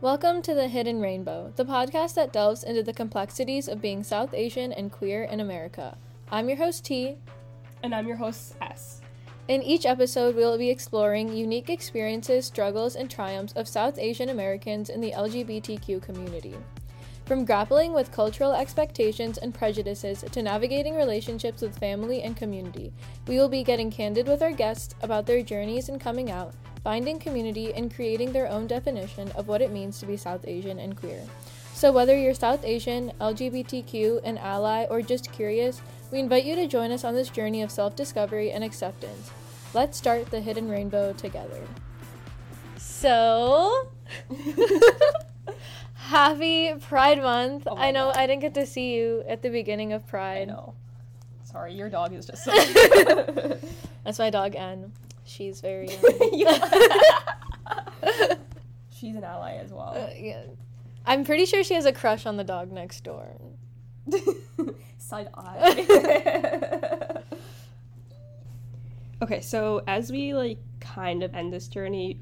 Welcome to The Hidden Rainbow, the podcast that delves into the complexities of being South Asian and queer in America. I'm your host, T. And I'm your host, S. In each episode, we will be exploring unique experiences, struggles, and triumphs of South Asian Americans in the LGBTQ community. From grappling with cultural expectations and prejudices to navigating relationships with family and community, we will be getting candid with our guests about their journeys in coming out, finding community, and creating their own definition of what it means to be South Asian and queer. So, whether you're South Asian, LGBTQ, an ally, or just curious, we invite you to join us on this journey of self discovery and acceptance. Let's start the hidden rainbow together. So, happy Pride Month. Oh I know God. I didn't get to see you at the beginning of Pride. I know. Sorry, your dog is just so. That's my dog, N. She's very. She's an ally as Uh, well. yeah. I'm pretty sure she has a crush on the dog next door. Side eye. okay, so as we like kind of end this journey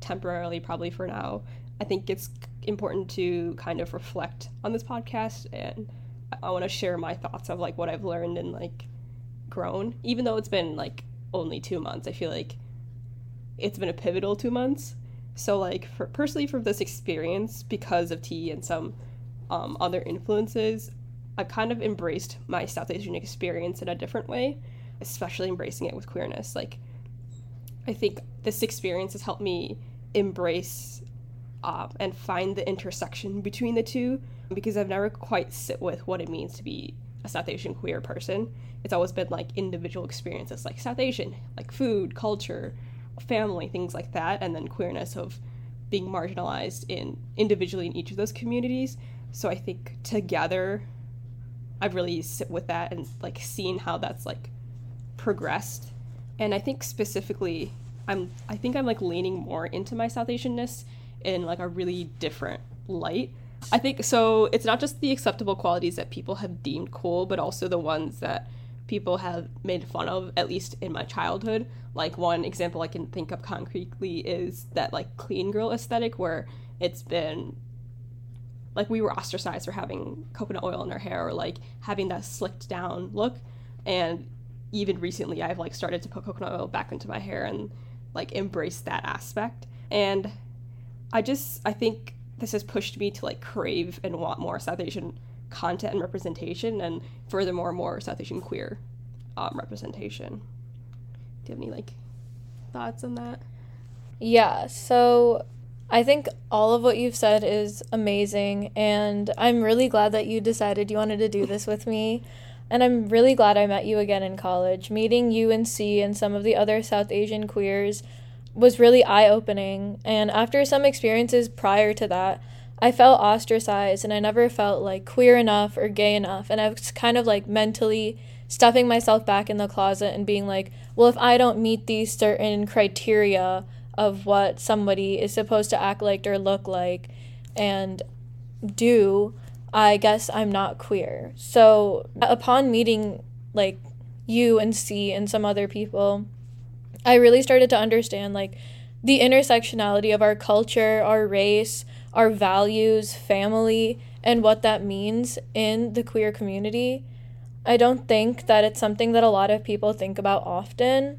temporarily, probably for now, I think it's important to kind of reflect on this podcast and I want to share my thoughts of like what I've learned and like grown. Even though it's been like only two months, I feel like it's been a pivotal two months. So like for personally from this experience, because of T and some um, other influences, I've kind of embraced my South Asian experience in a different way, especially embracing it with queerness. Like, I think this experience has helped me embrace uh, and find the intersection between the two because I've never quite sit with what it means to be a South Asian queer person. It's always been like individual experiences, like South Asian, like food, culture, family, things like that, and then queerness of being marginalized in individually in each of those communities. So I think together I've really sit with that and like seen how that's like progressed. And I think specifically I'm I think I'm like leaning more into my South Asianness in like a really different light. I think so it's not just the acceptable qualities that people have deemed cool, but also the ones that people have made fun of, at least in my childhood. Like one example I can think of concretely is that like clean girl aesthetic where it's been like we were ostracized for having coconut oil in our hair or like having that slicked down look and even recently i've like started to put coconut oil back into my hair and like embrace that aspect and i just i think this has pushed me to like crave and want more south asian content and representation and furthermore more south asian queer um, representation do you have any like thoughts on that Yeah, so I think all of what you've said is amazing, and I'm really glad that you decided you wanted to do this with me. And I'm really glad I met you again in college. Meeting you and C and some of the other South Asian queers was really eye opening. And after some experiences prior to that, I felt ostracized and I never felt like queer enough or gay enough. And I was kind of like mentally stuffing myself back in the closet and being like, well, if I don't meet these certain criteria of what somebody is supposed to act like or look like and do, I guess I'm not queer. So upon meeting like you and C and some other people, I really started to understand like the intersectionality of our culture, our race, our values, family, and what that means in the queer community. I don't think that it's something that a lot of people think about often,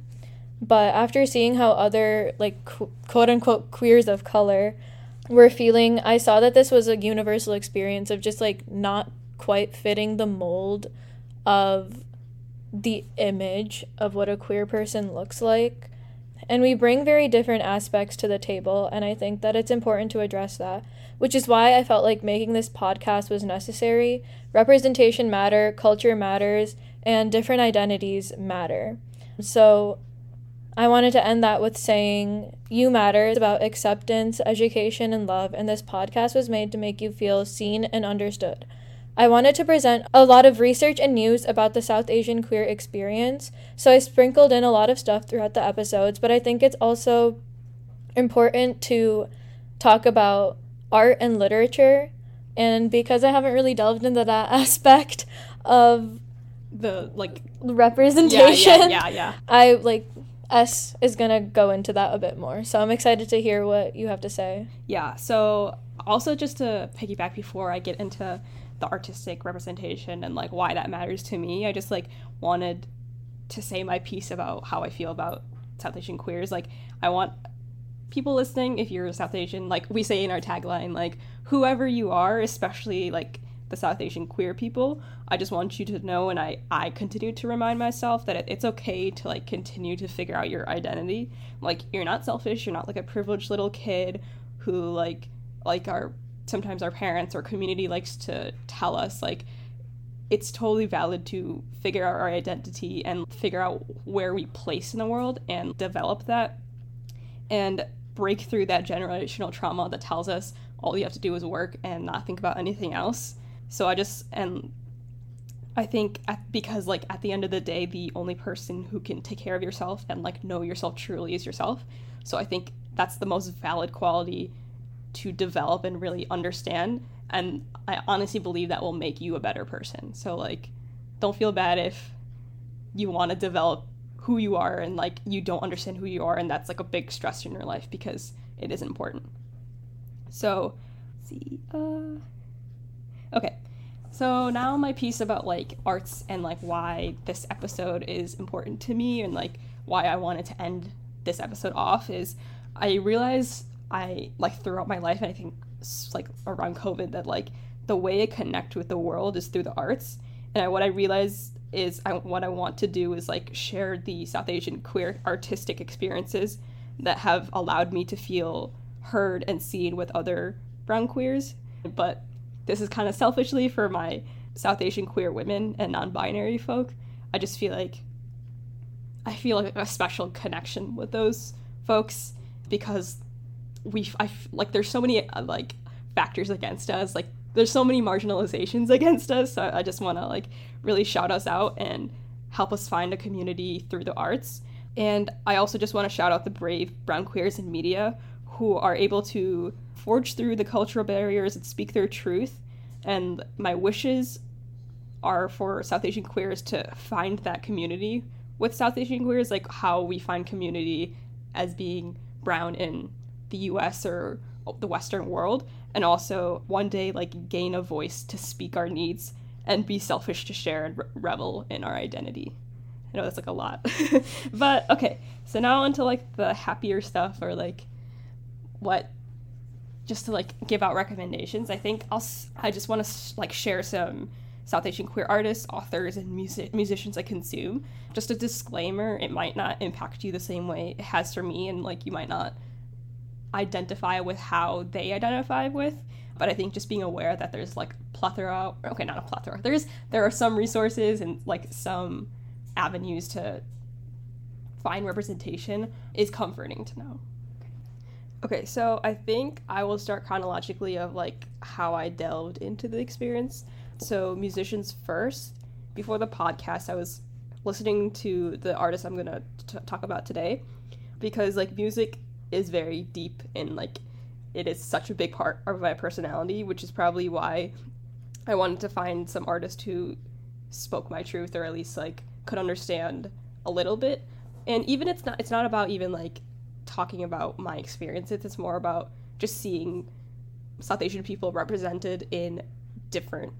but after seeing how other like qu- quote unquote queers of color were feeling, I saw that this was a universal experience of just like not quite fitting the mold of the image of what a queer person looks like. And we bring very different aspects to the table, and I think that it's important to address that, which is why I felt like making this podcast was necessary. Representation matter, culture matters, and different identities matter. So I wanted to end that with saying you matter It's about acceptance, education, and love, and this podcast was made to make you feel seen and understood. I wanted to present a lot of research and news about the South Asian queer experience, so I sprinkled in a lot of stuff throughout the episodes, but I think it's also important to talk about art and literature. And because I haven't really delved into that aspect of the like representation, yeah yeah yeah yeah I like S is going to go into that a bit more. So I'm excited to hear what you have to say. Yeah. So also just to piggyback before I get into the artistic representation and like why that matters to me, I just like wanted to say my piece about how I feel about South Asian queers. Like I want people listening, if you're South Asian, like we say in our tagline, like whoever you are, especially like the South Asian queer people, I just want you to know, and I I continue to remind myself that it, it's okay to like continue to figure out your identity. Like you're not selfish. You're not like a privileged little kid who like like our sometimes our parents or community likes to tell us like it's totally valid to figure out our identity and figure out where we place in the world and develop that and break through that generational trauma that tells us all you have to do is work and not think about anything else. So I just and I think at, because like at the end of the day the only person who can take care of yourself and like know yourself truly is yourself. So I think that's the most valid quality to develop and really understand and I honestly believe that will make you a better person. So like don't feel bad if you want to develop who you are and like you don't understand who you are and that's like a big stress in your life because it is important. So, see uh Okay. So now my piece about like arts and like why this episode is important to me and like why I wanted to end this episode off is I realize I like throughout my life and I think like around COVID that like the way I connect with the world is through the arts. And I, what I realized is I, what I want to do is like share the South Asian queer artistic experiences that have allowed me to feel heard and seen with other brown queers. But this is kind of selfishly for my South Asian queer women and non-binary folk. I just feel like I feel like a special connection with those folks because we I like there's so many uh, like factors against us like there's so many marginalizations against us so i just want to like really shout us out and help us find a community through the arts. And i also just want to shout out the brave brown queers in media who are able to forge through the cultural barriers and speak their truth. And my wishes are for south asian queers to find that community with south asian queers like how we find community as being brown in the us or the western world and also one day like gain a voice to speak our needs and be selfish to share and re- revel in our identity. I know that's like a lot. but okay, so now onto like the happier stuff or like what just to like give out recommendations. I think I'll I just want to like share some South Asian queer artists, authors, and music musicians I consume. Just a disclaimer: it might not impact you the same way it has for me, and like you might not identify with how they identify with but i think just being aware that there's like plethora okay not a plethora there's there are some resources and like some avenues to find representation is comforting to know. Okay so i think i will start chronologically of like how i delved into the experience. So musicians first. Before the podcast i was listening to the artist i'm going to talk about today because like music is very deep and like it is such a big part of my personality, which is probably why I wanted to find some artist who spoke my truth or at least like could understand a little bit. And even it's not it's not about even like talking about my experiences, it's more about just seeing South Asian people represented in different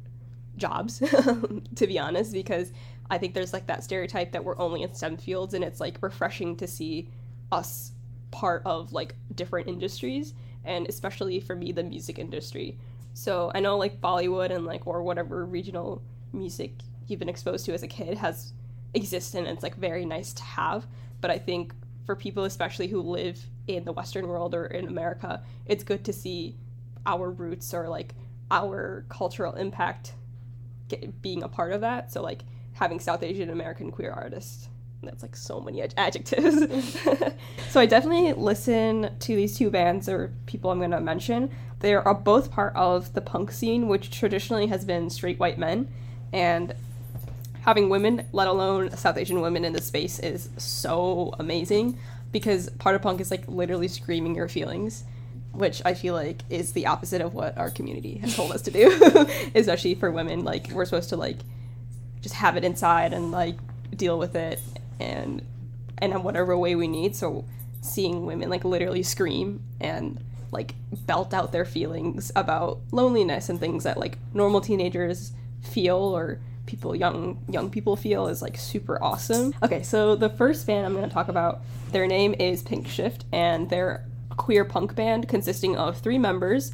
jobs, to be honest, because I think there's like that stereotype that we're only in STEM fields and it's like refreshing to see us part of like different industries and especially for me the music industry. So i know like bollywood and like or whatever regional music you've been exposed to as a kid has existed and it's like very nice to have but i think for people especially who live in the western world or in america it's good to see our roots or like our cultural impact get, being a part of that. So like having south asian american queer artists that's like so many ad- adjectives. so I definitely listen to these two bands or people I'm going to mention. They are uh, both part of the punk scene, which traditionally has been straight white men, and having women, let alone South Asian women in the space, is so amazing because part of punk is like literally screaming your feelings which I feel like is the opposite of what our community has told us to do, especially for women. Like we're supposed to like just have it inside and like deal with it and in whatever way we need. So seeing women like literally scream and like belt out their feelings about loneliness and things that like normal teenagers feel or people young young people feel is like super awesome. Okay, so the first band I'm going to talk about, their name is Pinkshift and they're a queer punk band consisting of 3 members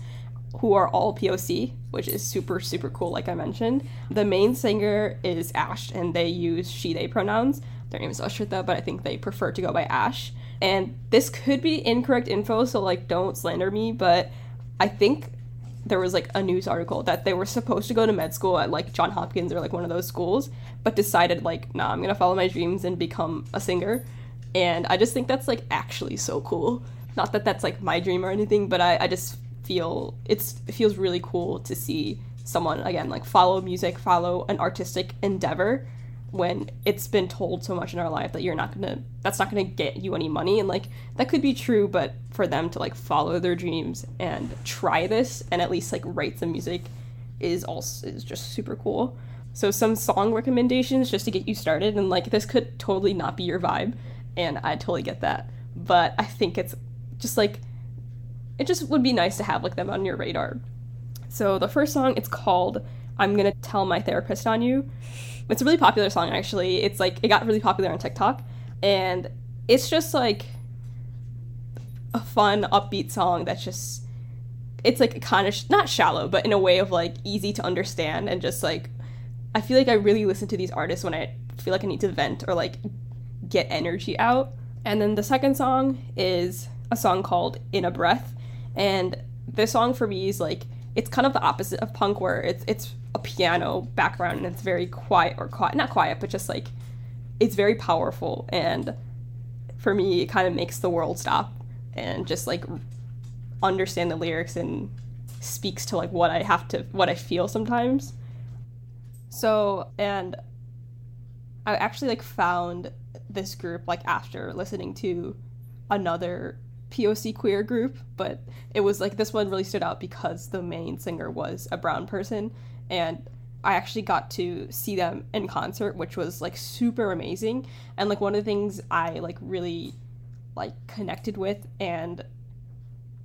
who are all POC, which is super super cool like I mentioned. The main singer is Ash and they use she they pronouns. Their name is Ashrita, but I think they prefer to go by Ash. And this could be incorrect info, so like don't slander me, but I think there was like a news article that they were supposed to go to med school at like John Hopkins or like one of those schools, but decided like, nah, I'm gonna follow my dreams and become a singer. And I just think that's like actually so cool. Not that that's like my dream or anything, but I, I just feel it's it feels really cool to see someone again like follow music, follow an artistic endeavor when it's been told so much in our life that you're not gonna that's not gonna get you any money. And like that could be true but for them to like follow their dreams and try this and at least like write some music is also is just super cool. So some song recommendations just to get you started and like this could totally not be your vibe and i totally get that. But i think it's just like it just would be nice to have like them on your radar. So the first song it's called i'm gonna tell my therapist on you it's a really popular song actually. It's like it got really popular on TikTok and it's just like a fun upbeat song that's just it's like kind of sh- not shallow but in a way of like easy to understand and just like I feel like I really listen to these artists when I feel like I need to vent or like get energy out. And then the second song is a song called In a Breath and this song for me is like it's kind of the opposite of punk where it's it's a piano background and it's very quiet or quiet not quiet but just like it's very powerful and for me it kind of makes the world stop and just like understand the lyrics and speaks to like what I have to what I feel sometimes. So and I actually like found this group like after listening to another POC queer group, but it was like this one really stood out because the main singer was a brown person and I actually got to see them in concert, which was like super amazing. And like one of the things I like really like connected with and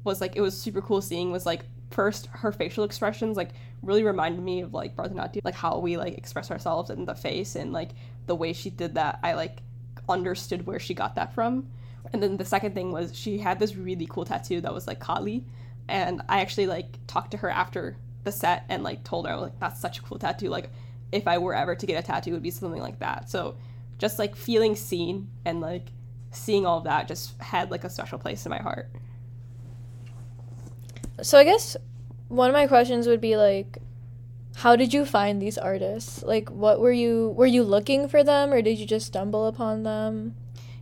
was like it was super cool seeing was like first her facial expressions like really reminded me of like Bharatanatyam, like how we like express ourselves in the face and like the way she did that I like understood where she got that from. And then the second thing was she had this really cool tattoo that was like Kali and I actually like talked to her after the set and like told her like that's such a cool tattoo. Like if i were ever to get a tattoo it would be something like that. So just like feeling seen and like seeing all of that just had like a special place in my heart. So i guess one of my questions would be like how did you find these artists? Like what were you were you looking for them or did you just stumble upon them?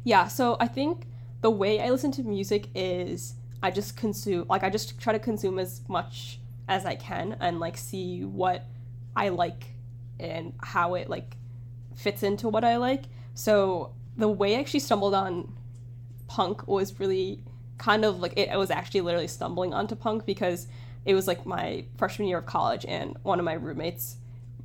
Yeah so i think the way i listen to music is i just consume like i just try to consume as much as I can and like see what I like and how it like fits into what I like. So the way I actually stumbled on punk was really kind of like it, was actually literally stumbling onto punk because it was like my freshman year of college and one of my roommates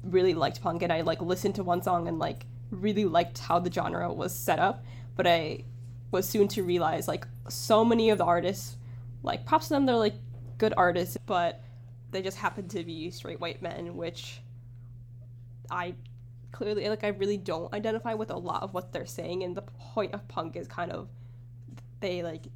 really liked punk and I like listened to one song and like really liked how the genre was set up but I was soon to realize like so many of the artists like props to them they're like good artists but they just happen to be straight white men, which I clearly like I really don't identify with a lot of what they're saying and the point of punk is kind of they like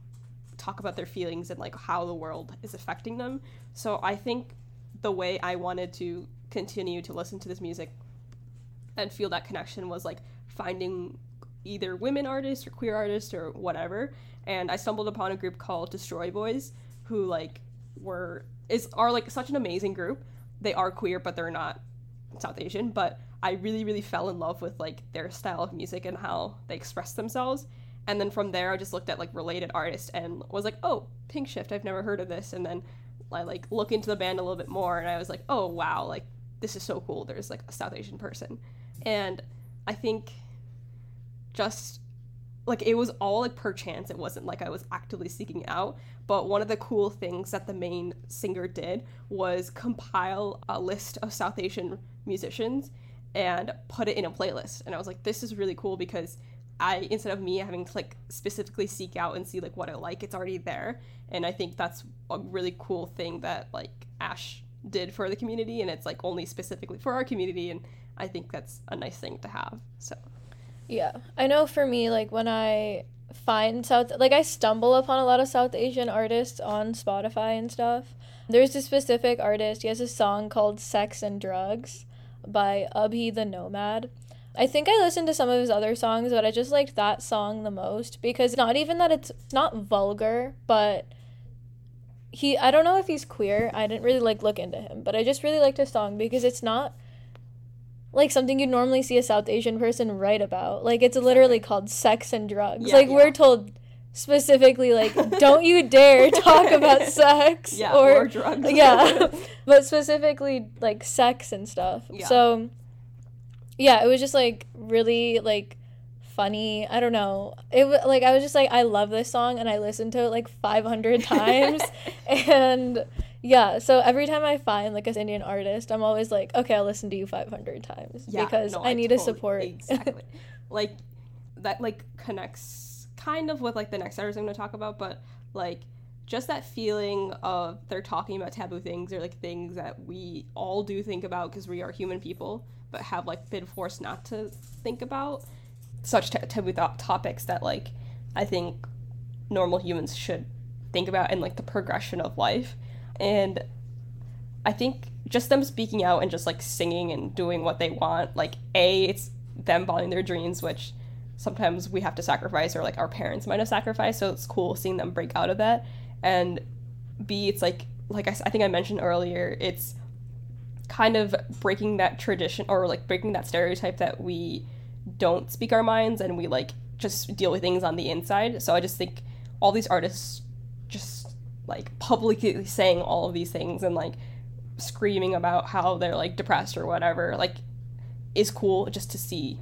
talk about their feelings and like how the world is affecting them. So I think the way I wanted to continue to listen to this music and feel that connection was like finding either women artists or queer artists or whatever. And I stumbled upon a group called Destroy Boys who like were is are like such an amazing group. They are queer, but they're not South Asian. But I really, really fell in love with like their style of music and how they express themselves. And then from there, I just looked at like related artists and was like, oh, Pinkshift, I've never heard of this. And then I like look into the band a little bit more, and I was like, oh wow, like this is so cool. There's like a South Asian person, and I think just like it was all like per chance. It wasn't like I was actively seeking out. But one of the cool things that the main singer did was compile a list of South Asian musicians and put it in a playlist. And I was like, this is really cool because I instead of me having to like specifically seek out and see like what I like, it's already there. And I think that's a really cool thing that like Ash did for the community and it's like only specifically for our community and I think that's a nice thing to have. So Yeah. I know for me, like when I find South like I stumble upon a lot of South Asian artists on Spotify and stuff. There's a specific artist, he has a song called Sex and Drugs by Abhi the Nomad. I think I listened to some of his other songs, but I just liked that song the most because not even that it's not vulgar, but he I don't know if he's queer. I didn't really like look into him, but I just really liked his song because it's not like something you'd normally see a South Asian person write about. Like it's literally called sex and drugs. Yeah, like yeah. we're told specifically like don't you dare talk about sex yeah, or, or drugs. yeah, but specifically like sex and stuff. So yeah, it was just like really like funny. I don't know. It was like I was just like I love this song and I listened to it like 500 times and yeah, so every time I find like an Indian artist, I'm always like, okay, I'll listen to you 500 times Yeah, because no, I need to totally- support. exactly like that like connects kind of with like the next artist i'm going to talk about but like just that feeling of they're talking about taboo things or like things that we all do think about because we are human people but have like been forced not to think about such ta- taboo th- topics that like i think normal humans should think about and like the progression of life and I think just them speaking out and just like singing and doing what they want, like A, it's them following their dreams, which sometimes we have to sacrifice or like our parents might have sacrificed. So it's cool seeing them break out of that. And B, it's like, like I think I mentioned earlier, it's kind of breaking that tradition or like breaking that stereotype that we don't speak our minds and we like just deal with things on the inside. So I just think all these artists like publicly saying all of these things and like screaming about how they're like depressed or whatever like is cool just to see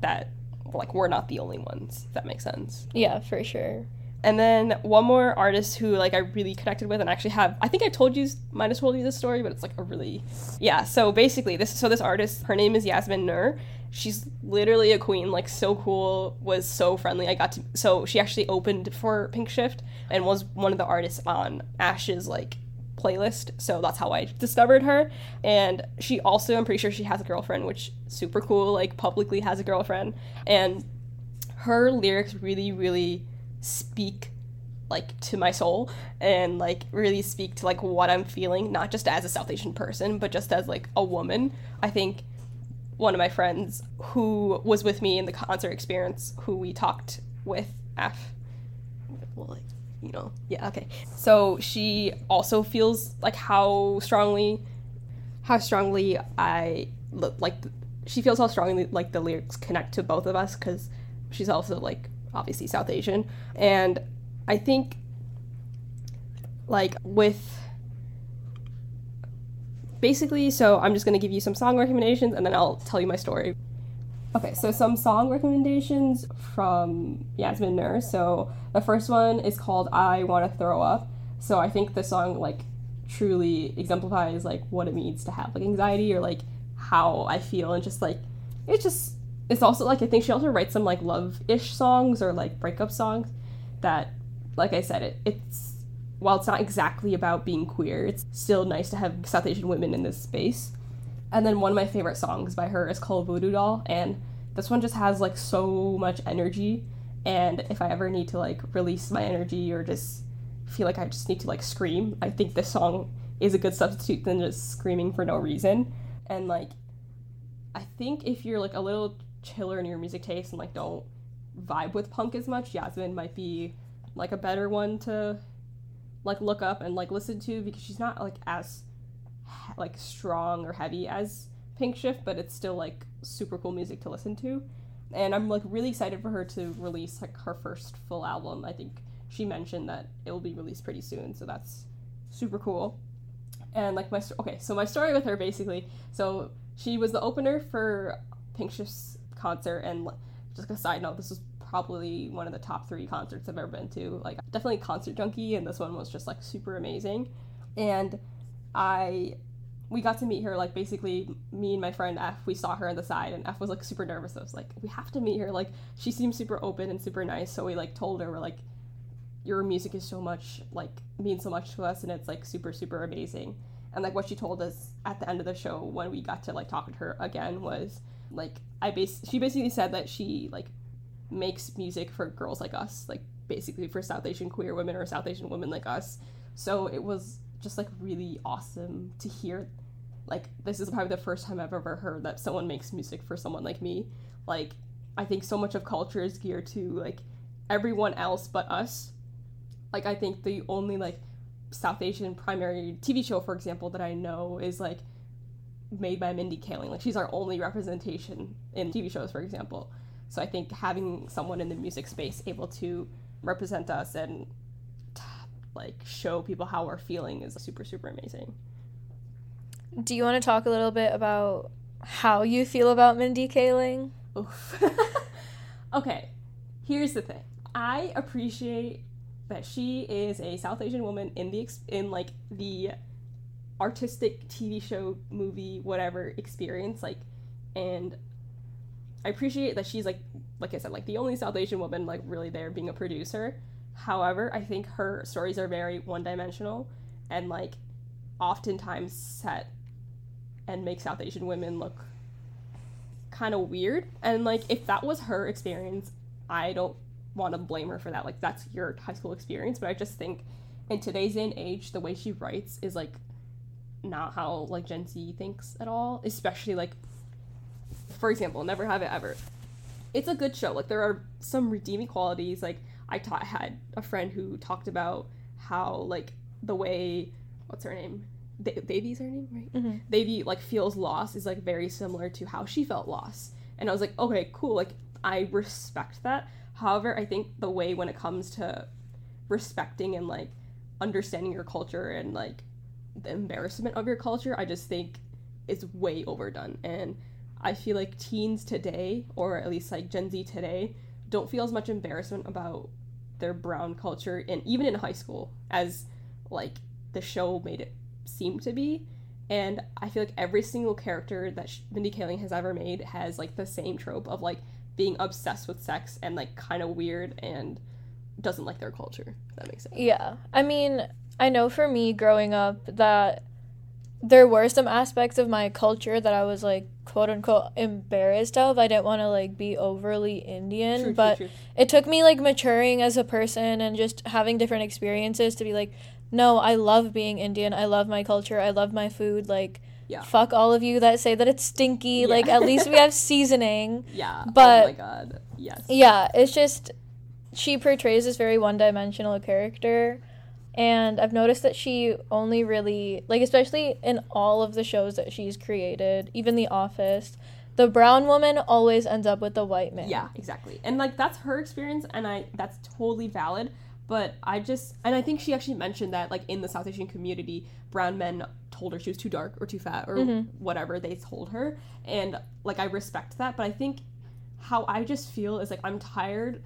that like we're not the only ones if that makes sense yeah, for sure. and then one more artist who like I really connected with and actually have I think I told you might have told you this story, but it's like a really yeah. So basically this so this artist, her name is Yasmin Nur. She's literally a queen, like so cool, was so friendly. I got to so she actually opened for Pinkshift and was one of the artists on Ash's like playlist. So that's how I discovered her. And she also I'm pretty sure she has a girlfriend, which super cool, like publicly has a girlfriend. And her lyrics really, really speak like to my soul and like really speak to like what I'm feeling, not just as a South Asian person, but just as like a woman. I think one of my friends who was with me in the concert experience, who we talked with, F, well, like, you know, yeah, okay. So she also feels like how strongly, how strongly I like. She feels how strongly like the lyrics connect to both of us because she's also like obviously South Asian, and I think like with basically so i'm just going to give you some song recommendations and then i'll tell you my story. Okay so some song recommendations from yasmin nur. So the first one is called i want to throw up. So i think the song like truly exemplifies like what it means to have like anxiety or like how i feel and just like it's just it's also like i think she also writes some like love-ish songs or like breakup songs that like i said it it's while it's not exactly about being queer, it's still nice to have South Asian women in this space. And then one of my favorite songs by her is called Voodoo Doll, and this one just has like so much energy. And if I ever need to like release my energy or just feel like I just need to like scream, I think this song is a good substitute than just screaming for no reason. And like, I think if you're like a little chiller in your music taste and like don't vibe with punk as much, Yasmin might be like a better one to like look up and like listen to because she's not like as like strong or heavy as Pinkshift, but it's still like super cool music to listen to. And I'm like really excited for her to release like her first full album. I think she mentioned that it will be released pretty soon, so that's super cool. And like my okay, so my story with her basically, so she was the opener for Pinkshift's concert, and just a side note, this was probably one of the top three concerts I've ever been to. Like definitely concert junkie, and this one was just like super amazing. And I we got to meet her like basically me and my friend F we saw her on the side and F was like super nervous I was like we have to meet her like she seems super open and super nice so we like told her we're like your music is so much like means so much to us and it's like super super amazing and like what she told us at the end of the show when we got to like talk to her again was like I base she basically said that she like makes music for girls like us like basically for South Asian queer women or South Asian women like us. So it was just like really awesome to hear like this is probably the first time I've ever heard that someone makes music for someone like me. Like I think so much of culture is geared to like everyone else but us. Like I think the only like South Asian primary TV show, for example, that I know is like made by Mindy Kaling. Like she's our only representation in TV shows, for example. So I think having someone in the music space able to represent us and like show people how we're feeling is super super amazing. Do you want to talk a little bit about how you feel about Mindy Kaling? Oof. okay, here's the thing. I appreciate that she is a South Asian woman in the in like the artistic TV show, movie, whatever experience, like, and I appreciate that she's like, like I said, like the only South Asian woman like really there being a producer. However, I think her stories are very one dimensional and like oftentimes set and make South Asian women look kind of weird. And like if that was her experience, I don't want to blame her for that. Like that's your high school experience, but I just think in today's day and age, the way she writes is like not how like Gen Z thinks at all. Especially like, for example, Never Have I Ever. It's a good show. Like there are some redeeming qualities. Like I taught had a friend who talked about how like the way what's her name Devi's her name right mm-hmm. Devi like feels lost is like very similar to how she felt lost and I was like okay cool like I respect that However, I think the way when it comes to respecting and like understanding your culture and like the embarrassment of your culture, I just think is way overdone. And I feel like teens today, or at least like Gen Z today, don't feel as much embarrassment about their brown culture and even in high school as like the show made it seem to be. And I feel like every single character that Mindy Kaling has ever made has like the same trope of like being obsessed with sex and like kind of weird and doesn't like their culture. That makes sense. Yeah. I mean, I know for me growing up that there were some aspects of my culture that I was like quote unquote embarrassed of. I didn't want to like be overly Indian, true, but true, true. it took me like maturing as a person and just having different experiences to be like, no, I love being Indian. I love my culture. I love my food. Like yeah. Fuck all of you that say that it's stinky. Yeah. Like at least we have seasoning. Yeah. Oh but oh my god. Yes. Yeah, it's just she portrays this very one-dimensional character and I've noticed that she only really like especially in all of the shows that she's created, even The Office, the brown woman always ends up with the white man. Yeah, exactly. And like that's her experience and I that's totally valid, but I just and I think she actually mentioned that like in the South Asian community, brown men told her she was too dark or too fat or mm-hmm. whatever they told her and like i respect that but i think how i just feel is like i'm tired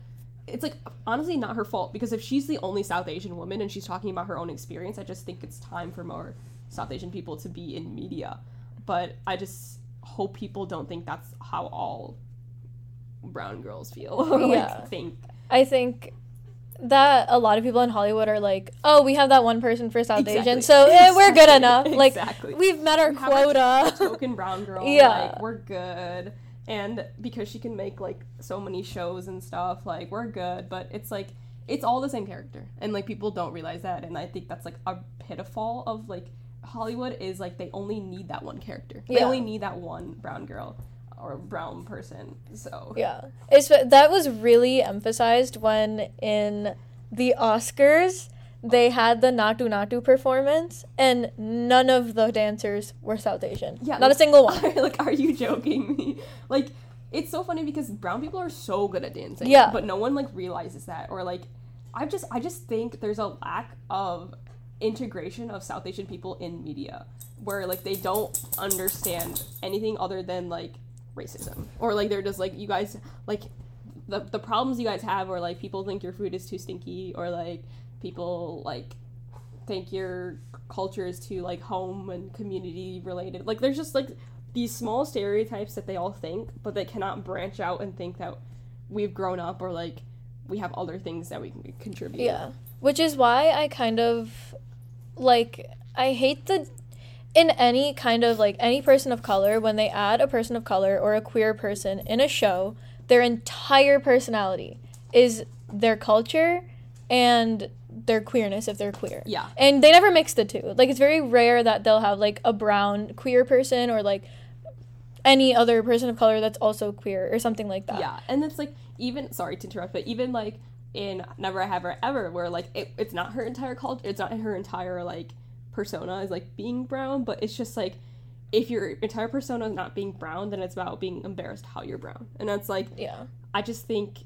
it's like honestly not her fault because if she's the only south asian woman and she's talking about her own experience i just think it's time for more south asian people to be in media but i just hope people don't think that's how all brown girls feel or yeah. like think i think that a lot of people in Hollywood are like, oh, we have that one person for South exactly. Asian, so exactly. eh, we're good enough. Like exactly. we've met our we quota. token brown girl. yeah, like, we're good. And because she can make like so many shows and stuff, like we're good. But it's like it's all the same character, and like people don't realize that. And I think that's like a pitfall of like Hollywood is like they only need that one character. They only need that one brown girl or brown person. So yeah, it's that was really emphasized when in the Oscars they had the Naatu Naatu performance, and none of the dancers were South Asian. Yeah, not like, a single one. like, are you joking me? Like, it's so funny because brown people are so good at dancing. Yeah, but no one like realizes that, or like, I just I just think there's a lack of integration of South Asian people in media, where like they don't understand anything other than like racism or like they're just like you guys like the the problems you guys have or like people think your food is too stinky or like people like think your culture is to like home and community related. Like there's just like these small stereotypes that they all think, but they cannot branch out and think that we've grown up or like we have other things that we can contribute. Yeah. Which is why I kind of like I hate the in any kind of like any person of color when they add a person of color or a queer person in a show, their entire personality is their culture and their queerness if they're queer. Yeah. And they never mix the two. Like it's very rare that they'll have like a brown queer person or like any other person of color that's also queer or something like that. Yeah, and it's like even sorry to interrupt, but even like in Never I Have I Ever, where like it, it's not her entire culture, it's not her entire like persona is like being brown, but it's just like if your entire persona is not being brown, then it's about being embarrassed how you're brown, and that's like Yeah. I just think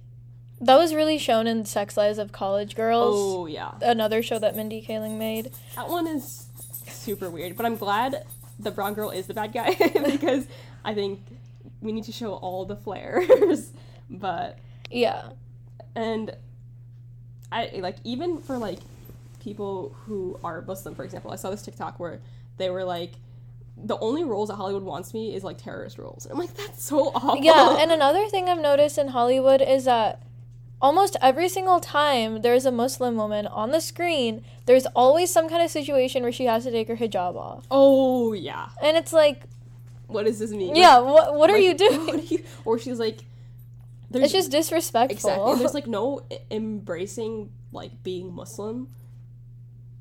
That was really shown in Sex Lives of College Girls. oh yeah, Another show that Mindy Kaling made. that one is super weird, but I'm glad the brown girl is the bad guy because I think we need to show all the flares, but Yeah. and I like even for like people who are Muslim, for example, I saw this TikTok where they were like, the only roles that Hollywood wants me is like terrorist roles. And I'm like, that's so awful. Yeah, and another thing I've noticed in Hollywood is that almost every single time there's a Muslim woman on the screen, there's always some kind of situation where she has to take her hijab off. oh yeah, And it's like, what does this mean? yeah, what what are Like, you doing? are you- or she's like, It's just disrespectful. exactly. There's like no embracing like being Muslim.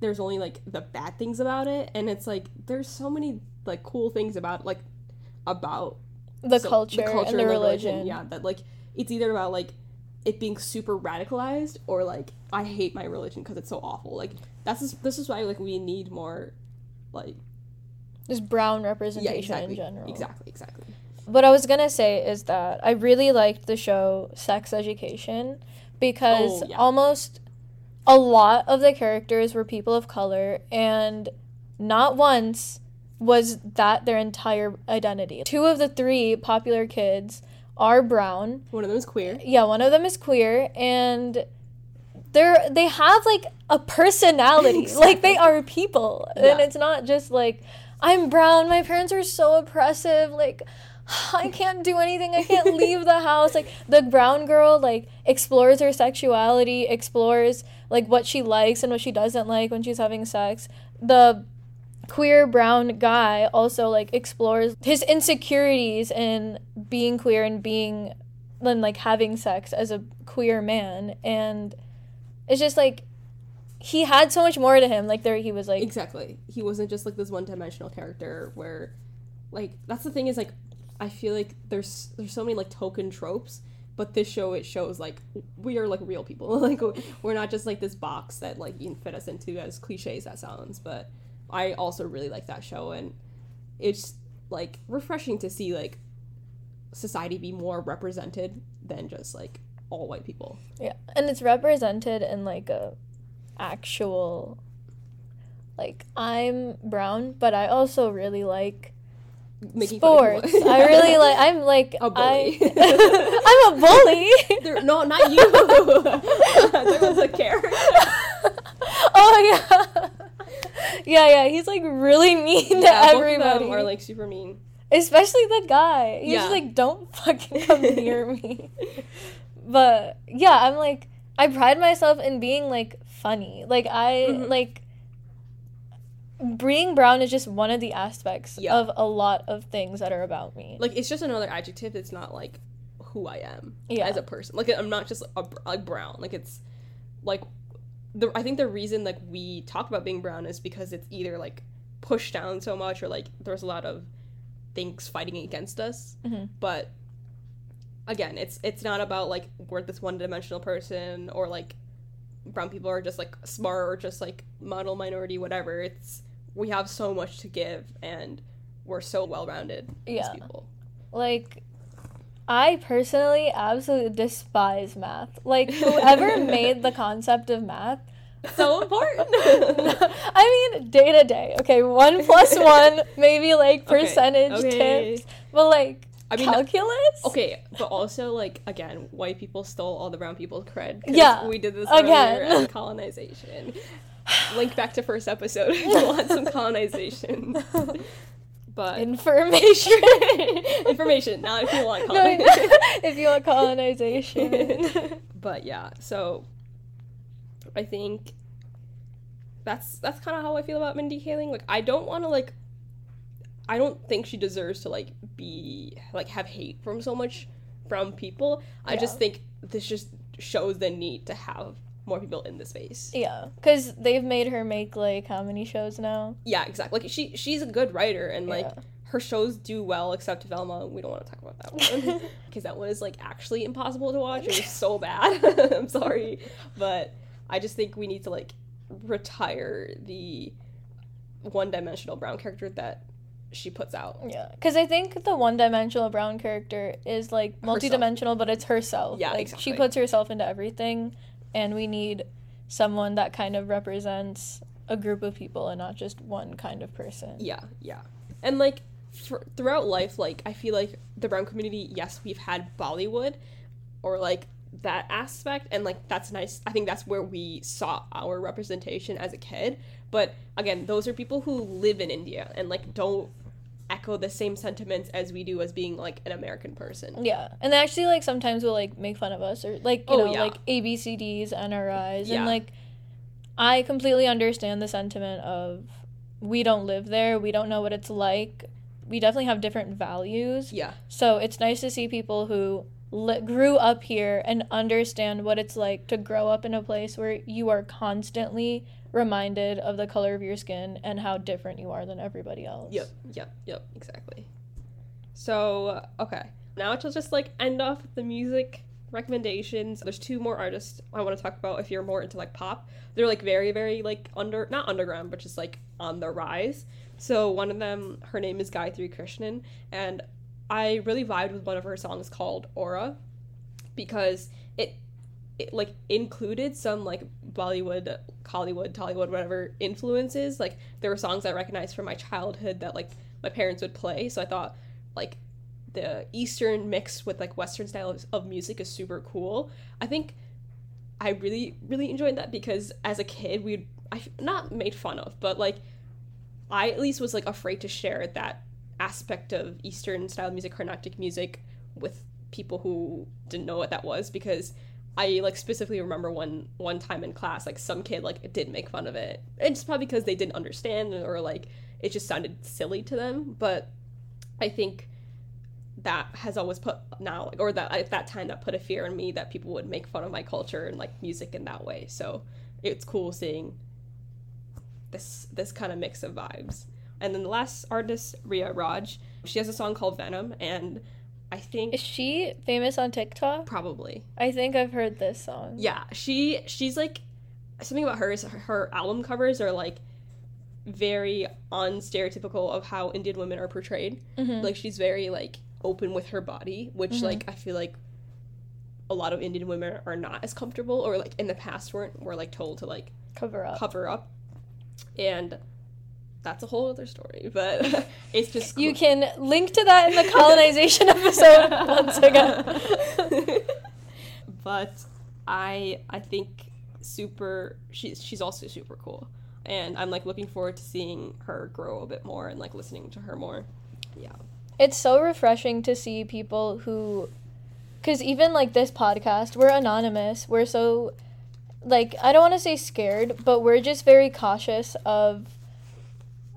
There's only like the bad things about it, and it's like there's so many like cool things about like about the, so- culture and the religion. Yeah, that like it's either about like it being super radicalized or like I hate my religion because it's so awful. Like that's just, this is why like we need more like Just brown yeah representation exactly in general. exactly exactly What I was gonna say is that I really liked the show Sex Education because Oh, yeah. almost a lot of the characters were people of color, and not once was that their entire identity. Two of the three popular kids are brown. one of them is queer. Yeah, one of them is queer, and they're they have like a personality. Like they are people, and it's not just like I'm brown. My parents are so oppressive. Like I can't do anything. I can't leave the house. Like the brown girl, like explores her sexuality, explores like what she likes and what she doesn't like when she's having sex. The queer brown guy also like explores his insecurities in being queer and being and like having sex as a queer man and it's just like he had so much more to him like there he was like Exactly. He wasn't just like this one-dimensional character where like that's the thing is like I feel like there's there's so many like token tropes, but this show it shows like we are like real people. like we're not just like this box that like you can fit us into as cliches that sounds, but I also really like that show and it's like refreshing to see like society be more represented than just like all white people. yeah and it's represented in like a actual like i'm brown but i also really like Making sports i really like i'm like A bully. I, i'm a bully There- no, not you. there was a character. oh yeah yeah yeah he's like really mean to Yeah, both of everybody them are like super mean. especially the guy he's Yeah. just like don't fucking come near me but yeah i'm like i pride myself in being like funny like i Mhm. like being brown is just one of the aspects Yeah. of a lot of things that are about me Like it's just another adjective. It's not like who I am Yeah. as a person. Like I'm not just a, like brown. Like it's like the I think the reason like we talk about being brown is because it's either like pushed down so much or like there's a lot of things fighting against us. Mhm. But again, it's it's not about like we're this one dimensional person or like brown people are just like smart or just like model minority whatever. It's we have so much to give and we're so well rounded as Yeah. people. like I personally absolutely despise math. Like whoever made the concept of math So important. I mean, day to day. Okay, one plus one, maybe like percentage okay. tips, but like I mean, calculus. okay, but also like again, white people stole all the brown people's cred. Yeah, we did this again. colonization. link back to first episode if you want some colonization. But Information. information, not if you want no, colonization. if you want colonization. but yeah, so I think that's that's kind of how I feel about Mindy Kaling. Like I don't want to like I don't think she deserves to like be like have hate from so much from people. I just think this just shows the need to have more people in the space. yeah, because they've made her make like how many shows now? Yeah, exactly. Like she she's a good writer and like Yeah. her shows do well except Velma. We don't want to talk about that one because that one is like actually impossible to watch. It was so bad. I'm sorry, but I just think we need to like retire the one-dimensional brown character that she puts out. Yeah, because I think the one-dimensional brown character is like multi-dimensional, but it's herself. Yeah, like she puts herself into everything, and we need someone that kind of represents a group of people and not just one kind of person. Yeah, yeah. And like for, throughout life, like I feel like the brown community, yes, we've had Bollywood or like that aspect and like that's nice. I think that's where we saw our representation as a kid. But again, those are people who live in India and like don't echo the same sentiments as we do as being like an American person. Yeah, and they actually like sometimes will like make fun of us or like you Oh, know yeah. like ABCDs, NRIs, Yeah. and like I completely understand the sentiment of we don't live there, we don't know what it's like. We definitely have different values. Yeah. So it's nice to see people who li- grew up here and understand what it's like to grow up in a place where you are constantly reminded of the color of your skin and how different you are than everybody else. Yep, yep, yep, exactly. So, okay. Now to just like end off with the music recommendations. There's two more artists I want to talk about if you're more into like pop. They're like very, very like under, not underground, but just like on the rise. So, one of them, her name is Gayathri Krishnan, and I really vibed with one of her songs called Aura because it it like included some like Bollywood, Hollywood, Tollywood, whatever influences. Like there were songs I recognized from my childhood that like my parents would play. So I thought like the Eastern mix with like Western style of, music is super cool. I think I really really enjoyed that because as a kid we'd I not made fun of, but like I at least was like afraid to share that aspect of Eastern style music, Carnatic music with people who didn't know what that was because I like specifically remember one one time in class like some kid like did make fun of it. It's probably because they didn't understand or like it just sounded silly to them, but I think that has always put now or that at that time that put a fear in me that people would make fun of my culture and like music in that way. So it's cool seeing this this kind of mix of vibes. And then the last artist, Rhea Raj, she has a song called Venom, and I think Is she famous on TikTok? probably I think I've heard this song. yeah she she's like something about her is her, album covers are like very unstereotypical of how Indian women are portrayed. Mhm. Like she's very like open with her body, which Mhm. like I feel like a lot of Indian women are not as comfortable or like in the past weren't were like told to like Cover up. cover up. And that's a whole other story, but it's just You can link to that in the colonization episode once again. but I I think super she's she's also super cool. And I'm like looking forward to seeing her grow a bit more and like listening to her more. Yeah. it's so refreshing to see people who because even like this podcast we're anonymous we're so like i don't want to say scared but we're just very cautious of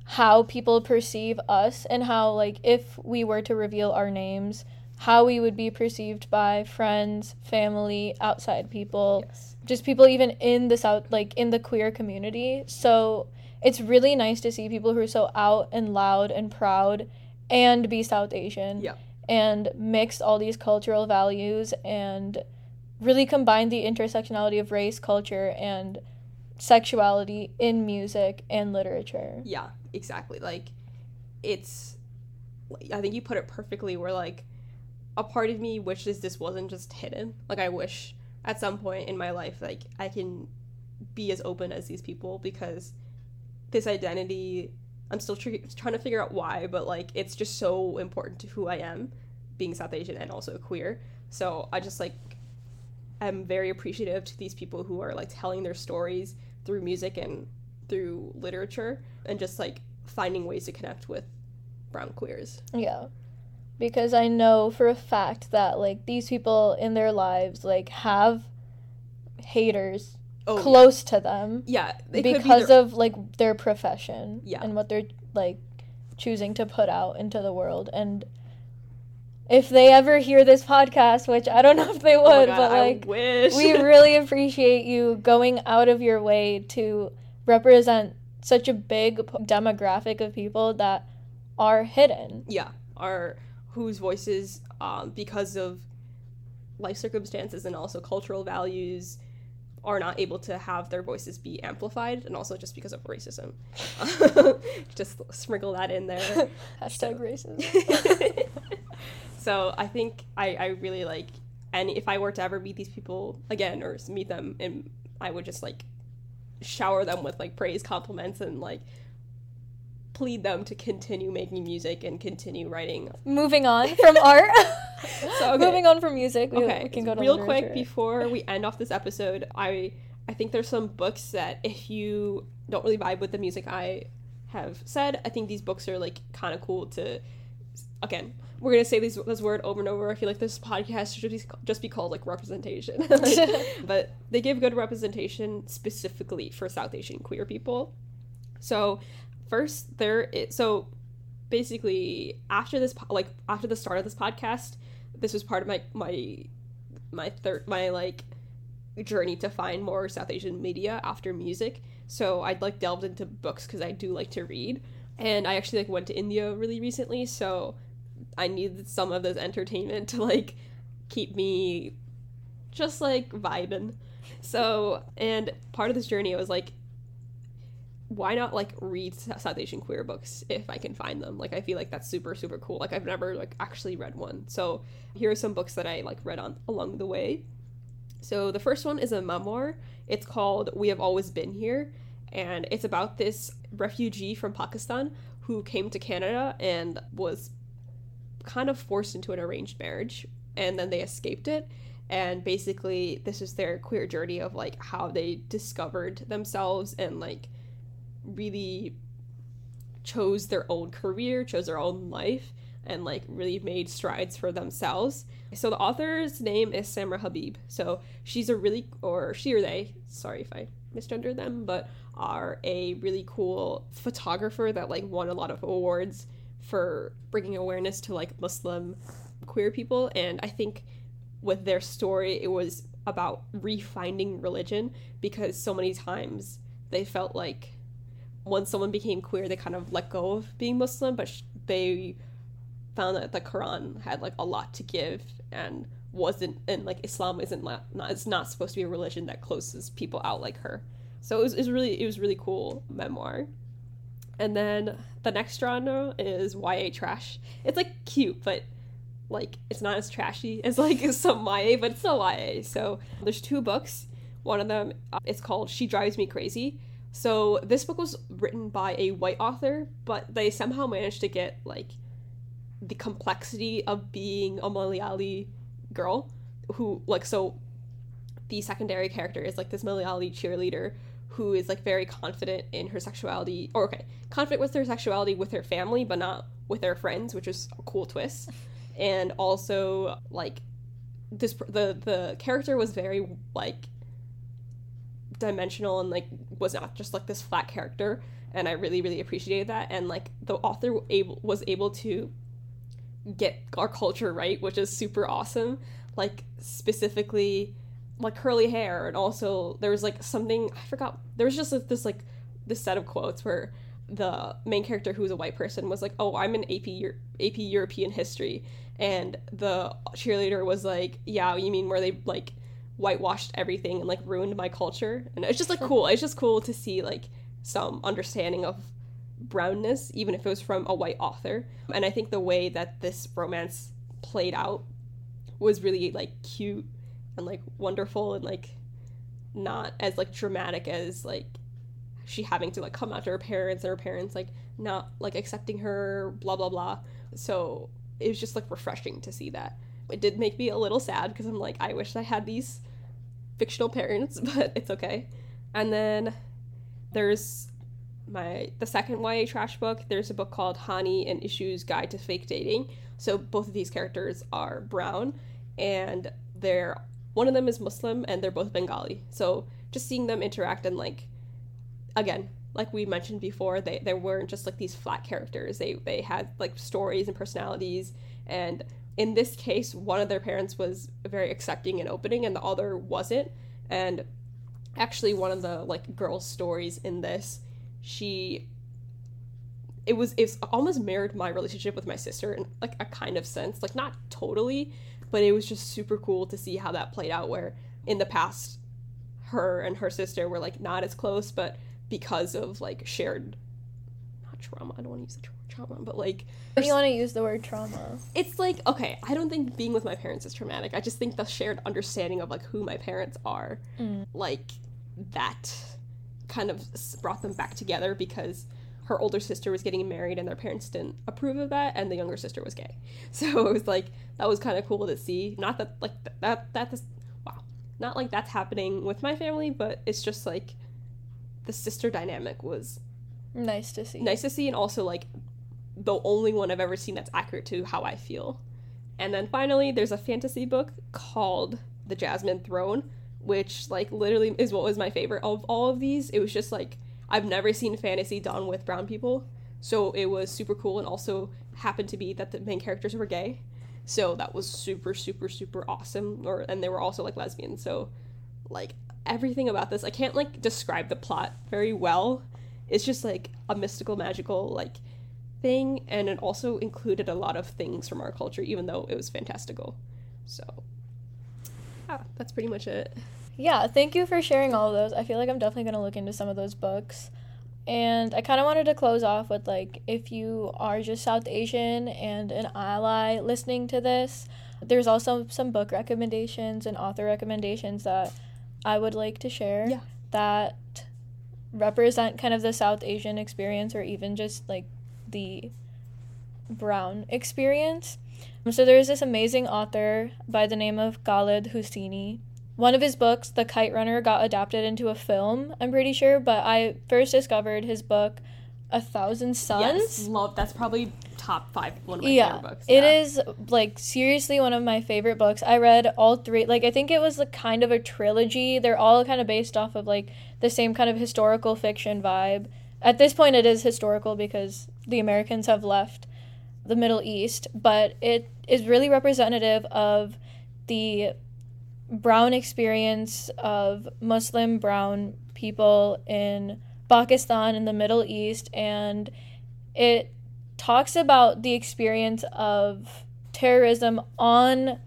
how people perceive us and how like if we were to reveal our names how we would be perceived by friends family outside people Yes. just people even in the south like in the queer community so it's really nice to see people who are so out and loud and proud and be south asian Yeah. and mix all these cultural values and really combine the intersectionality of race culture and sexuality in music and literature Yeah, exactly. Like it's I think you put it perfectly where like a part of me wishes this wasn't just hidden. Like I wish at some point in my life like I can be as open as these people because this identity I'm still tr- trying to figure out why, but like it's just so important to who I am being South Asian and also queer. So I just like am very appreciative to these people who are like telling their stories through music and through literature and just like finding ways to connect with brown queers. Yeah. Because I know for a fact that like these people in their lives like have haters Oh, close to them yeah, could be because their- of like their profession Yeah. and what they're like choosing to put out into the world and if they ever hear this podcast which i don't know if they Oh would God, but like wish. we really appreciate you going out of your way to represent such a big demographic of people that are hidden yeah, are whose voices, um, because of life circumstances and also cultural values, are not able to have their voices be amplified, and also just because of racism. just sprinkle that in there. hashtag racism so I think I, I really like, and if I were to ever meet these people again or meet them, and I would just like shower them with like praise, compliments, and like plead them to continue making music and continue writing. moving on from art So, okay. moving on from music we, Okay, we can go to real quick before we end off this episode. I I think there's some books that if you don't really vibe with the music I have said, I think these books are like kind of cool to. Again, we're gonna say these this word over and over. I feel like this podcast should be, just be called like representation, Like, but they give good representation specifically for South Asian queer people. So first there is so basically after this like after the start of this podcast this was part of my my my third my like journey to find more south asian media after music so i'd like delved into books because i do like to read and i actually like went to india really recently so i needed some of this entertainment to like keep me just like vibing so and part of this journey i was like why not like read South Asian queer books if I can find them? Like I feel like that's super super cool. Like I've never like actually read one. So here are some books that I like read on along the way. So the first one is a memoir. It's called We Have Always Been Here and it's about this refugee from Pakistan who came to Canada and was kind of forced into an arranged marriage and then they escaped it and basically this is their queer journey of like how they discovered themselves and like really chose their own career, chose their own life, and like really made strides for themselves. So the author's name is Samra Habib. So she's a really, or she or they, sorry if I misgendered them, but are a really cool photographer that like won a lot of awards for bringing awareness to like Muslim queer people. And I think with their story, it was about refinding religion because so many times they felt like once someone became queer, they kind of let go of being Muslim, but sh- they found that the Quran had like a lot to give and wasn't and like Islam isn't not it's not supposed to be a religion that closes people out like her. So it was, it was really it was really cool memoir. And then the next genre is YA trash. It's like cute, but like it's not as trashy as like some YA, but it's still YA. So there's two books. One of them uh, it's called She Drives Me Crazy. So this book was written by a white author, but they somehow managed to get like the complexity of being a Malayali girl who like so the secondary character is like this Malayali cheerleader who is like very confident in her sexuality or okay, confident with her sexuality with her family but not with her friends, which is a cool twist. And also like this the the character was very like dimensional and like was not just like this flat character. And i really really appreciated that. And like the author able was able to get our culture right which is super awesome. Like specifically like curly hair and also there was like something i forgot there was just this like this set of quotes where the main character who was a white person was like oh i'm an ap Euro- ap european history and the cheerleader was like yeah you mean where they like whitewashed everything and like ruined my culture? And it's just like cool it's just cool to see like some understanding of brownness even if it was from a white author. And i think the way that this romance played out was really like cute and like wonderful and like not as like dramatic as like she having to like come out to her parents and her parents like not like accepting her blah blah blah. So it was just like refreshing to see that. It did make me a little sad because i'm like i wish i had these fictional parents but it's okay. And then there's my the second YA trash book, there's a book called Hani and Ishu's Guide to Fake Dating. So both of these characters are brown and they're one of them is Muslim and they're both Bengali. So just seeing them interact and like again, like we mentioned before, they, they weren't just like these flat characters. They they had like stories and personalities and in this case, one of their parents was very accepting and opening and the other wasn't. And actually one of the like girl stories in this, she it was it's almost mirrored my relationship with my sister in like a kind of sense like not totally but it was just super cool to see how that played out where in the past her and her sister were like not as close but because of like shared not trauma i don't want to use the tra- trauma but like do you want to use the word trauma. it's like okay i don't think being with my parents is traumatic i just think the shared understanding of like who my parents are mm. like that kind of brought them back together because her older sister was getting married and their parents didn't approve of that and the younger sister was gay so it was like that was kind of cool to see not that like th- that that's wow not like that's happening with my family but it's just like the sister dynamic was Nice to see. nice to see and also like the only one I've ever seen that's accurate to how I feel. And then finally there's a fantasy book called The Jasmine Throne, which like literally is what was my favorite of all of these. It was just like I've never seen fantasy done with brown people. So it was super cool and also happened to be that the main characters were gay. So that was super super super awesome or and they were also like lesbians. So like everything about this I can't like describe the plot very well it's just like a mystical magical like thing and it also included a lot of things from our culture even though it was fantastical so yeah that's pretty much it Yeah, thank you for sharing all of those. I feel like I'm definitely going to look into some of those books. And I kind of wanted to close off with like if you are just South Asian and an ally listening to this, there's also some book recommendations and author recommendations that I would like to share Yeah. that represent kind of the South Asian experience or even just like the brown experience. So there's this amazing author by the name of Khaled Hosseini. One of his books, The Kite Runner, got adapted into a film, I'm pretty sure, but I first discovered his book, A Thousand Suns. yes love that's probably top five one of my yeah, favorite books it yeah. is like seriously one of my favorite books. I read all three. Like I think it was like kind of a trilogy. They're all kind of based off of like the same kind of historical fiction vibe. At this point, it is historical because the Americans have left the Middle East, but it is really representative of the brown experience of Muslim brown people in Pakistan in the Middle East and it talks about the experience of terrorism on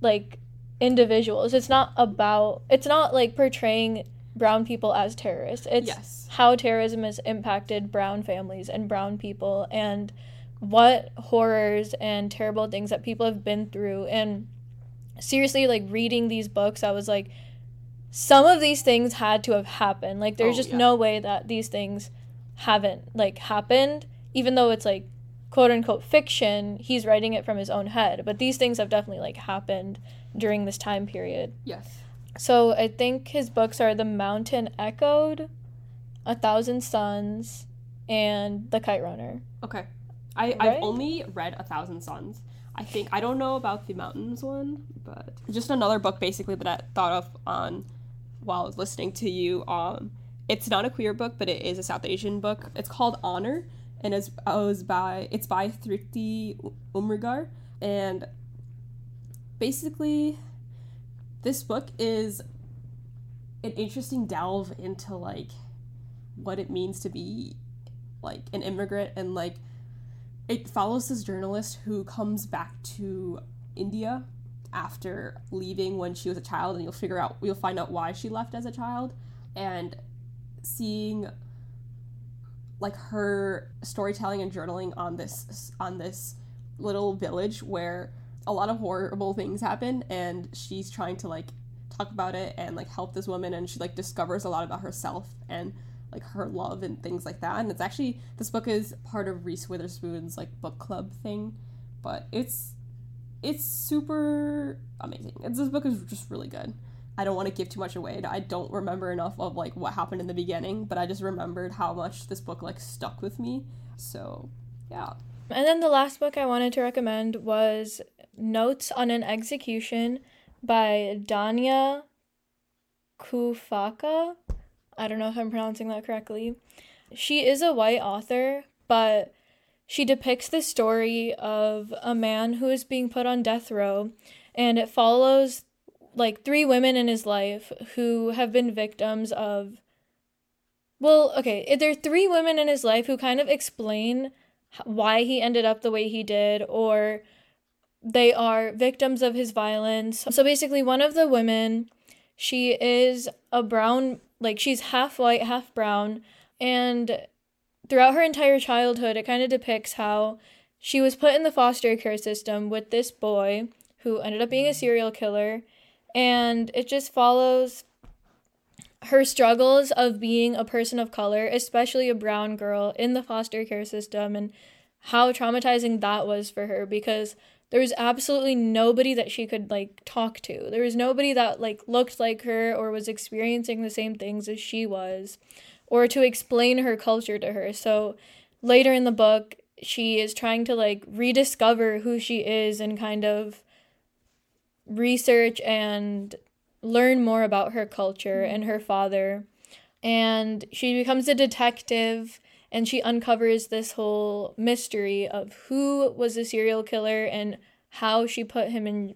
like individuals. It's not about it's not like portraying brown people as terrorists. It's yes how terrorism has impacted brown families and brown people and what horrors and terrible things that people have been through and seriously like reading these books I was like some of these things had to have happened like there's Oh, just yeah. no way that these things haven't like happened even though it's like quote unquote fiction he's writing it from his own head but these things have definitely like happened during this time period yes so I think his books are The Mountain Echoed, A Thousand Suns, and The Kite Runner. okay I, Right? I've only read A Thousand Suns. I think I don't know about the mountains one, but just another book basically that I thought of on while I was listening to you. Um, it's not a queer book, but it is a South Asian book. It's called Honor, and it's it was by it's by Thrity Umrigar, and basically, this book is an interesting delve into like what it means to be like an immigrant and like it follows this journalist who comes back to India after leaving when she was a child and you'll figure out you'll find out why she left as a child. And seeing like her storytelling and journaling on this on this little village where a lot of horrible things happen and she's trying to like talk about it and like help this woman and she like discovers a lot about herself and like her love and things like that and it's actually this book is part of Reese Witherspoon's like book club thing but it's it's super amazing it's, this book is just really good I don't want to give too much away. I don't remember enough of like what happened in the beginning, but I just remembered how much this book like stuck with me. So, yeah. And then the last book I wanted to recommend was Notes on an Execution by Danya Kufaka. I don't know if I'm pronouncing that correctly. She is a white author, but she depicts the story of a man who is being put on death row, and it follows like three women in his life who have been victims of. Well, okay, there are three women in his life who kind of explain why he ended up the way he did, or they are victims of his violence. So basically, one of the women, she is a brown, like she's half white, half brown, and throughout her entire childhood, it kind of depicts how she was put in the foster care system with this boy who ended up being a serial killer, and it just follows her struggles of being a person of color, especially a brown girl in the foster care system, and how traumatizing that was for her because there was absolutely nobody that she could like talk to. There was nobody that like looked like her or was experiencing the same things as she was or to explain her culture to her. So later in the book, she is trying to like rediscover who she is and kind of research and learn more about her culture and her father. And she becomes a detective and she uncovers this whole mystery of who was the serial killer and how she put him in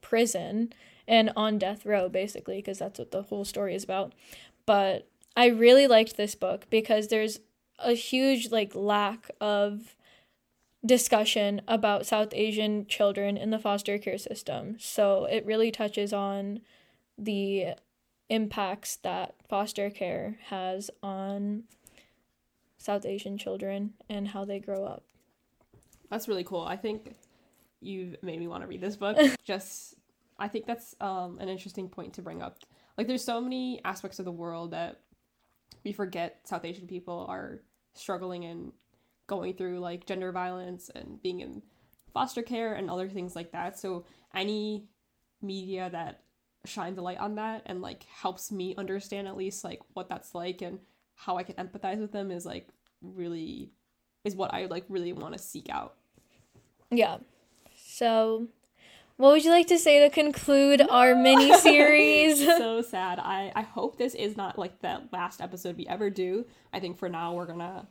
prison and on death row basically because that's what the whole story is about. But I really liked this book because there's a huge like lack of discussion about South Asian children in the foster care system. So it really touches on the impacts that foster care has on South Asian children and how they grow up. That's really cool. I think you've made me want to read this book. Just I think that's um, an interesting point to bring up. Like there's so many aspects of the world that we forget South Asian people are struggling and going through like gender violence and being in foster care and other things like that. So any media that shines a light on that and like helps me understand at least like what that's like and how I can empathize with them is like really is what I like really want to seek out. Yeah. So what would you like to say to conclude our mini series? so sad. I I hope this is not like the last episode we ever do. I think for now we're gonna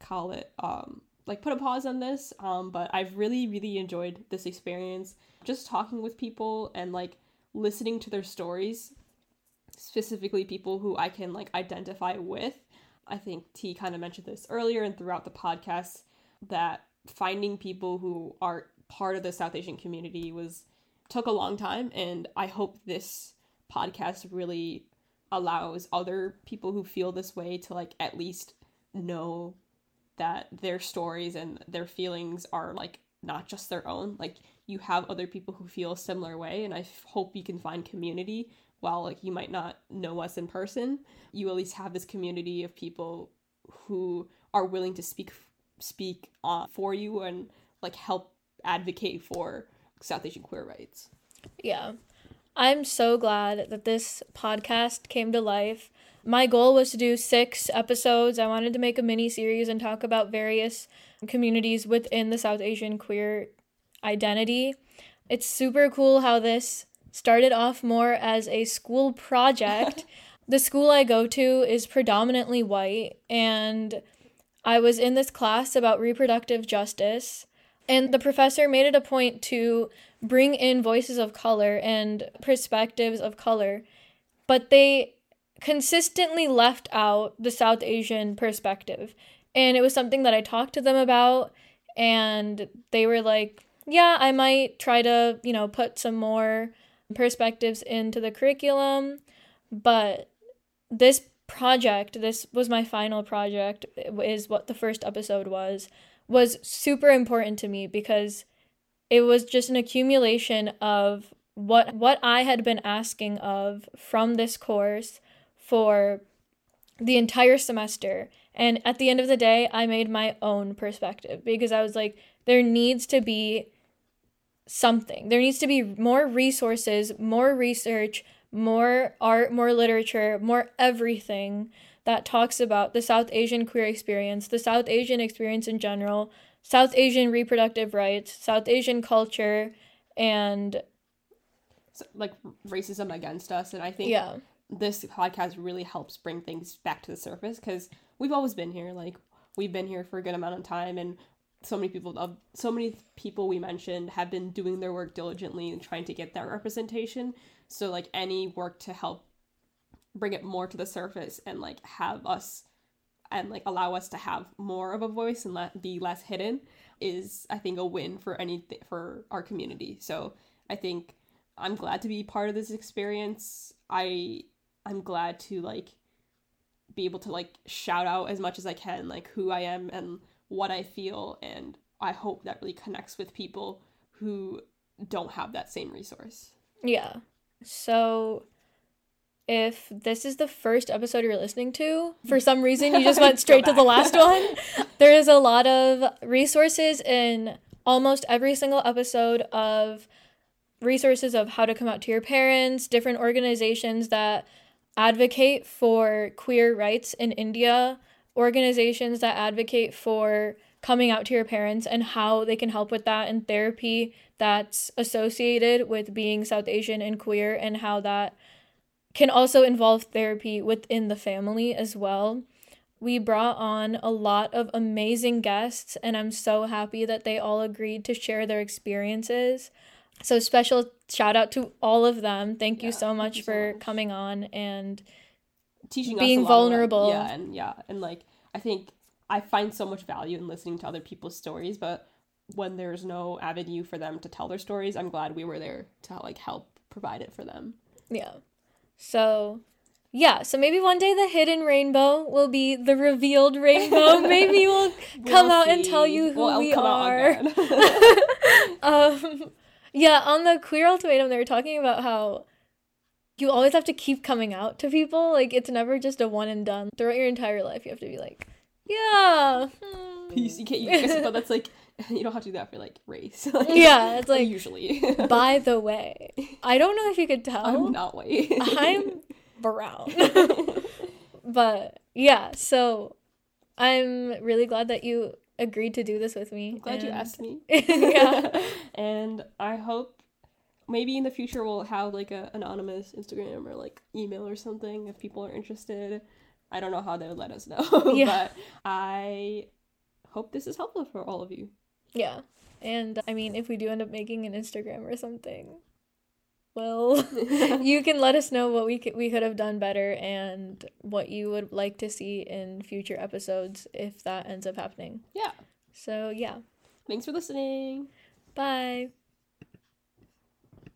call it um like put a pause on this. Um, but I've really really enjoyed this experience. Just talking with people and like listening to their stories, specifically people who I can like identify with. I think T kind of mentioned this earlier and throughout the podcast that finding people who are part of the South Asian community was took a long time and I hope this podcast really allows other people who feel this way to like at least know that their stories and their feelings are like not just their own. Like you have other people who feel a similar way and I hope you can find community while like you might not know us in person you at least have this community of people who are willing to speak speak uh, for you and like help advocate for South Asian queer rights. Yeah. I'm so glad that this podcast came to life. My goal was to do six episodes. I wanted to make a mini series and talk about various communities within the South Asian queer identity. It's super cool how this started off more as a school project. the school I go to is predominantly white, and I was in this class about reproductive justice. And the professor made it a point to bring in voices of color and perspectives of color, but they consistently left out the South Asian perspective. And it was something that I talked to them about, and they were like, yeah, I might try to, you know, put some more perspectives into the curriculum, but this project, this was my final project, is what the first episode was was super important to me because it was just an accumulation of what what I had been asking of from this course for the entire semester. And at the end of the day, I made my own perspective because I was like there needs to be something. There needs to be more resources, more research, more art, more literature, more everything that talks about the South Asian queer experience, the South Asian experience in general, South Asian reproductive rights, South Asian culture, and like racism against us, and I think yeah, this podcast really helps bring things back to the surface because we've always been here. Like we've been here for a good amount of time, and so many people of so many people we mentioned have been doing their work diligently and trying to get that representation. So like any work to help bring it more to the surface and like have us and like allow us to have more of a voice and let be less hidden is I think a win for any for our community. So I think I'm glad to be part of this experience. I I'm glad to like be able to like shout out as much as I can like who I am and what I feel and I hope that really connects with people who don't have that same resource. yeah. So if this is the first episode you're listening to, for some reason you just went straight to the last one. There is a lot of resources in almost every single episode of resources of how to come out to your parents, different organizations that advocate for queer rights in India, organizations that advocate for coming out to your parents and how they can help with that and therapy that's associated with being South Asian and queer and how that can also involve therapy within the family as well. We brought on a lot of amazing guests, and I'm so happy that they all agreed to share their experiences. So, special shout out to all of them. Thank you Yeah, so much you so for much. coming on. And teaching Being us a lot of, vulnerable. yeah, and yeah, and like I think I find so much value in listening to other people's stories, but when there's no avenue for them to tell their stories, I'm glad we were there to like help provide it for them. yeah. So, yeah. So, maybe one day the hidden rainbow will be the revealed rainbow. maybe we'll come We'll out and tell you who Well, we are. um yeah on the queer ultimatum they were talking about how you always have to keep coming out to people like it's never just a one and done throughout your entire life you have to be like yeah hmm." Peace. You can't. You guess, but that's like you don't have to do that for like race. Like, yeah it's like usually. by the way i don't know if you could tell I'm not white. I'm brown but yeah so i'm really glad that you agreed to do this with me glad you asked me. Yeah. and I hope maybe in the future we'll have like a anonymous Instagram or like email or something if people are interested. I don't know how they would let us know, Yeah. but I hope this is helpful for all of you. Yeah. And I mean, if we do end up making an Instagram or something, well, you can let us know what we could, we could have done better and what you would like to see in future episodes if that ends up happening. yeah. So, yeah. Thanks for listening. Bye.